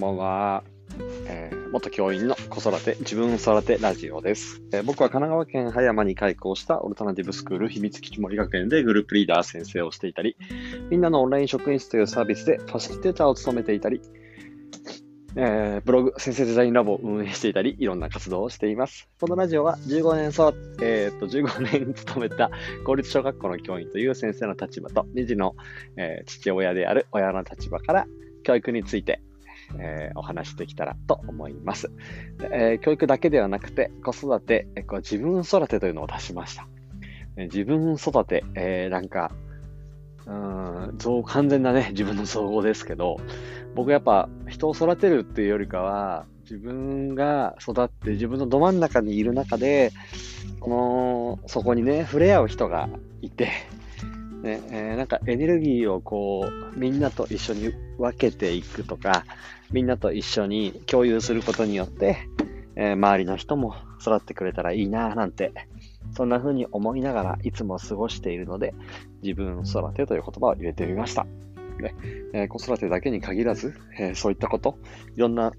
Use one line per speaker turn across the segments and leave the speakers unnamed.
んばんは。えー、元教員の子育て、自分育てラジオです、えー、僕は神奈川県葉山に開校したオルタナティブスクール秘密基地森学園でグループリーダー先生をしていたり、みんなのオンライン職員室というサービスでファシリテーターを務めていたり、えー、ブログ、先生デザインラボを運営していたり、いろんな活動をしています。このラジオは15年育えー、っと、15年勤めた 公立小学校の教員という先生の立場と、2児の、えー、父親である親の立場から教育について、えー、お話しできたらと思います、えー、教育だけではなくて、子育て、えこう自分育てというのを出しました。え自分育て、えー、なんか、うん、完全なね、自分の造語ですけど、僕やっぱ人を育てるっていうよりかは、自分が育って自分のど真ん中にいる中で、この、そこにね、触れ合う人がいて、ねえー、なんかエネルギーをこう、みんなと一緒に分けていくとか、みんなと一緒に共有することによって、えー、周りの人も育ってくれたらいいななんて、そんな風に思いながらいつも過ごしているので、自分育てという言葉を入れてみました。ねえー、子育てだけに限らず、え、そういったこと、いろんな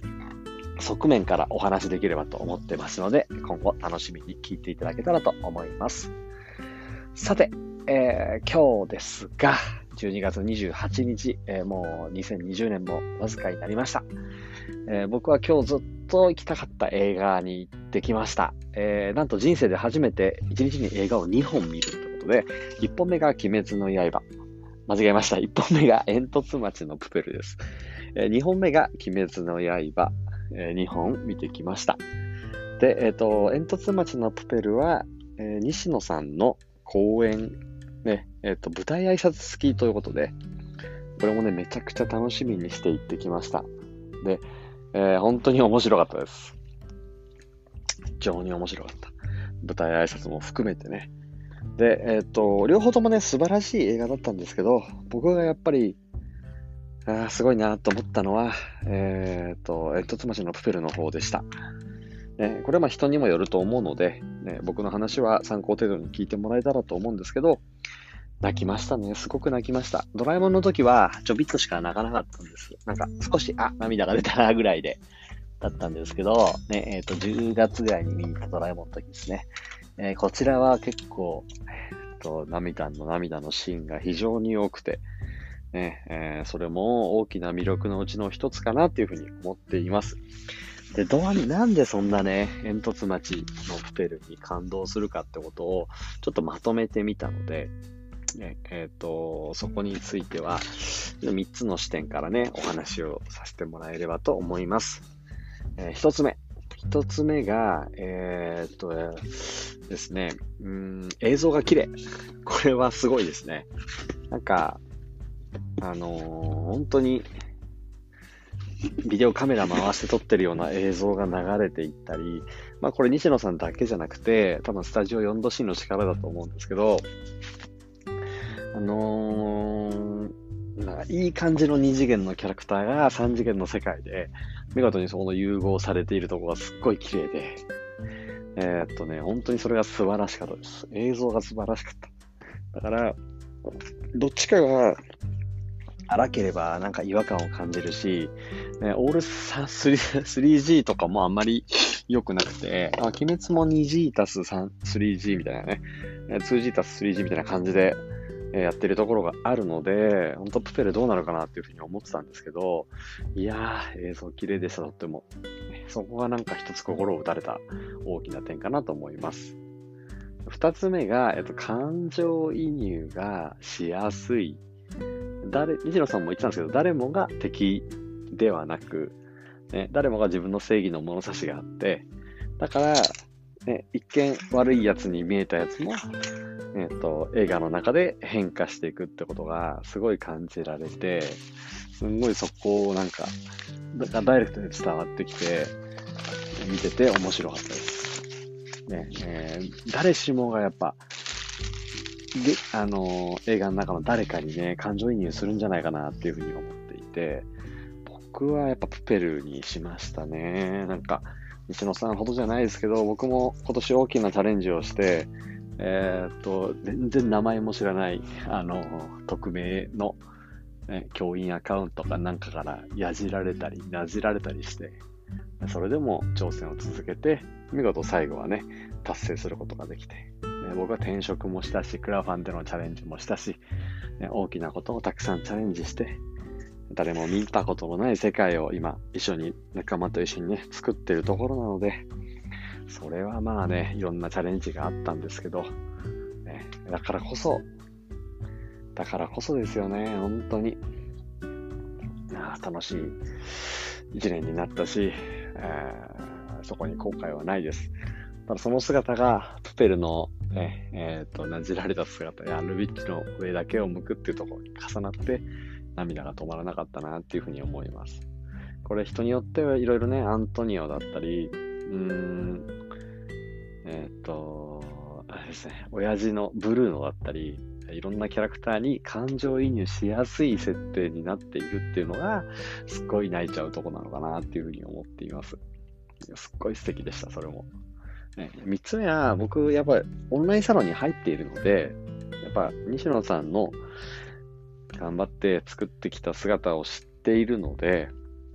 側面からお話しできればと思ってますので、今後楽しみに聞いていただけたらと思います。さて、えー、今日ですが、12月28日、えー、もう2020年もわずかになりました。えー、僕は今日ずっと行きたかった映画に行ってきました。え、なんと人生で初めて1日に映画を2本見るということで、1本目が鬼滅の刃。間違えました。1本目が煙突町のプペルです。え、2本目が鬼滅の刃。え、2本見てきました。で、えっ、と、煙突町のプペルは、え、西野さんの公演、えっ、ー、と、舞台挨拶付きということで、これもね、めちゃくちゃ楽しみにして行ってきました。で、えー、本当に面白かったです。非常に面白かった。舞台挨拶も含めてね。で、えっ、ー、と、両方ともね、素晴らしい映画だったんですけど、僕がやっぱり、あすごいなと思ったのは、えっ、ー、と、煙突町のプペルの方でした。ね、これはまあ人にもよると思うので、ね、僕の話は参考程度に聞いてもらえたらと思うんですけど、泣きましたね。すごく泣きました。ドラえもんの時は、ちょびっとしか泣かなかったんです。なんか、少し、あ、涙が出たな、ぐらいで、だったんですけど、ね、えっ、ー、と、10月ぐらいに見に行ったドラえもんの時ですね。えー、こちらは結構、えっ、ー、と、涙の涙のシーンが非常に多くて、ね、え、それも大きな魅力のうちの一つかなっていうふうに思っています。で、どうに、なんでそんなね、煙突町のプペルに感動するかってことを、ちょっとまとめてみたので、ね、えっ、ー、と、そこについては、3つの視点からね、お話をさせてもらえればと思います。えー、1つ目。1つ目が、えー、っと、ですね、うん、映像が綺麗。これはすごいですね。なんか、あのー、本当に、ビデオカメラ回して撮ってるような映像が流れていったり、まあこれ西野さんだけじゃなくて、多分スタジオ 4°C の力だと思うんですけど、あのー、なんかいい感じの2次元のキャラクターが3次元の世界で、見事にそこの融合されているところがすっごい綺麗で、えー、っとね、本当にそれが素晴らしかったです。映像が素晴らしかった。だから、どっちかが荒ければなんか違和感を感じるし、ね、オール 3G とかもあんまり良くなくて、あ、鬼滅も 2G 足す 3G みたいなね、2G 足す 3G みたいな感じでえやってるところがあるので、本当プペルどうなるかなっていうふうに思ってたんですけど、いやー、映像綺麗でした、とっても。そこがなんか一つ心を打たれた大きな点かなと思います。二つ目が、えっと、感情移入がしやすい誰、西野さんも言ってたんですけど、誰もが敵ではなく、ね、誰もが自分の正義の物差しがあって、だから、ね、一見悪いやつに見えたやつも、えっ、と、映画の中で変化していくってことがすごい感じられて、すんごいそこをなんか、ダイレクトに伝わってきて、見てて面白かったです。ね、えー、誰しもがやっぱ、で、あの、映画の中の誰かにね、感情移入するんじゃないかなっていうふうに思っていて、僕はやっぱプペルにしましたね。なんか、西野さんほどじゃないですけど、僕も今年大きなチャレンジをして、えー、っと、全然名前も知らない、あの、匿名の、ね、教員アカウントかなんかからやじられたり、なじられたりして、それでも挑戦を続けて、見事最後はね、達成することができて、ね、僕は転職もしたし、クラファンでのチャレンジもしたし、ね、大きなことをたくさんチャレンジして、誰も見たことのない世界を今、一緒に、仲間と一緒にね、作ってるところなので、それはまあね、いろんなチャレンジがあったんですけど、ね、だからこそ、だからこそですよね、本当に。あ楽しい一年になったし、えー、そこに後悔はないです。ただその姿が、プペルの、ね、えっ、ー、と、なじられた姿や、ルビッチの上だけを向くっていうところに重なって、涙が止まらなかったなっていうふうに思います。これ人によってはいろいろね、アントニオだったり、うーん、ですね、親父のブルーノだったり、いろんなキャラクターに感情移入しやすい設定になっているっていうのが、すっごい泣いちゃうとこなのかなっていうふうに思っています。すっごい素敵でした、それも。ね、3つ目は、僕、やっぱりオンラインサロンに入っているので、やっぱ西野さんの頑張って作ってきた姿を知っているので、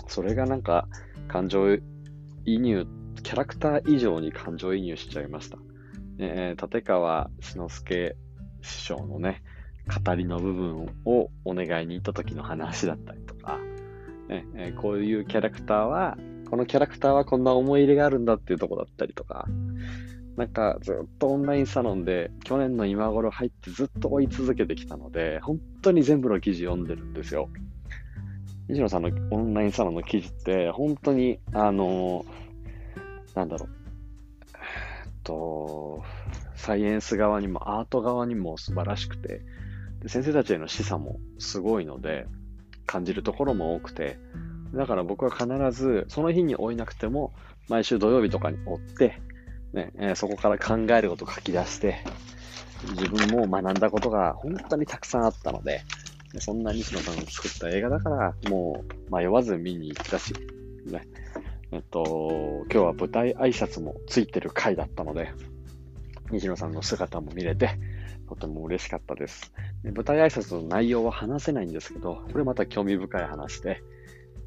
それがなんか感情移入、キャラクター以上に感情移入しちゃいました。えー、立川志の輔師匠のね、語りの部分をお願いに行った時の話だったりとか、ねえー、こういうキャラクターは、このキャラクターはこんな思い入れがあるんだっていうとこだったりとか、なんかずっとオンラインサロンで去年の今頃入ってずっと追い続けてきたので、本当に全部の記事読んでるんですよ。西野さんのオンラインサロンの記事って本当に、あのー、なんだろう、と、サイエンス側にもアート側にも素晴らしくて、で先生たちへの示唆もすごいので、感じるところも多くて、だから僕は必ず、その日に追いなくても、毎週土曜日とかに追って、ね、えー、そこから考えることを書き出して、自分も学んだことが本当にたくさんあったので、そんな西野さんが作った映画だから、もう迷わず見に行ったし、ね、えっと、今日は舞台挨拶もついてる回だったので、西野さんの姿も見れて、とても嬉しかったです。舞台挨拶の内容は話せないんですけど、これまた興味深い話で、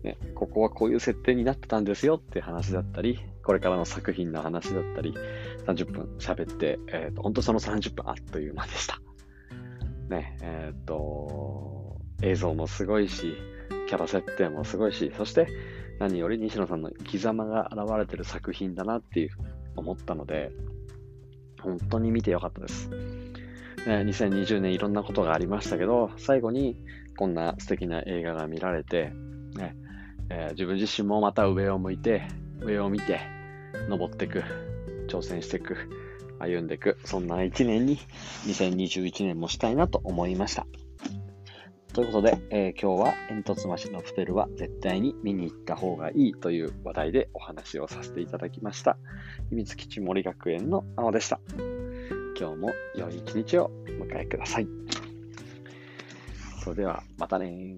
ね、ここはこういう設定になってたんですよって話だったり、これからの作品の話だったり、30分喋って、えっ、ー、と、本当その30分あっという間でした。ね、えっ、ー、と、映像もすごいし、キャラ設定もすごいし、そして何より西野さんの生き様が現れてる作品だなっていう思ったので、本当に見てよかったです。ね、2020年いろんなことがありましたけど、最後にこんな素敵な映画が見られて、ね、えー、自分自身もまた上を向いて、上を見て、登っていく、挑戦していく、歩んでいく、そんな一年に2021年もしたいなと思いました。ということで、えー、今日は煙突町のプペルは絶対に見に行った方がいいという話題でお話をさせていただきました。秘密基地森学園の青でした。今日も良い一日をお迎えください。それではまたね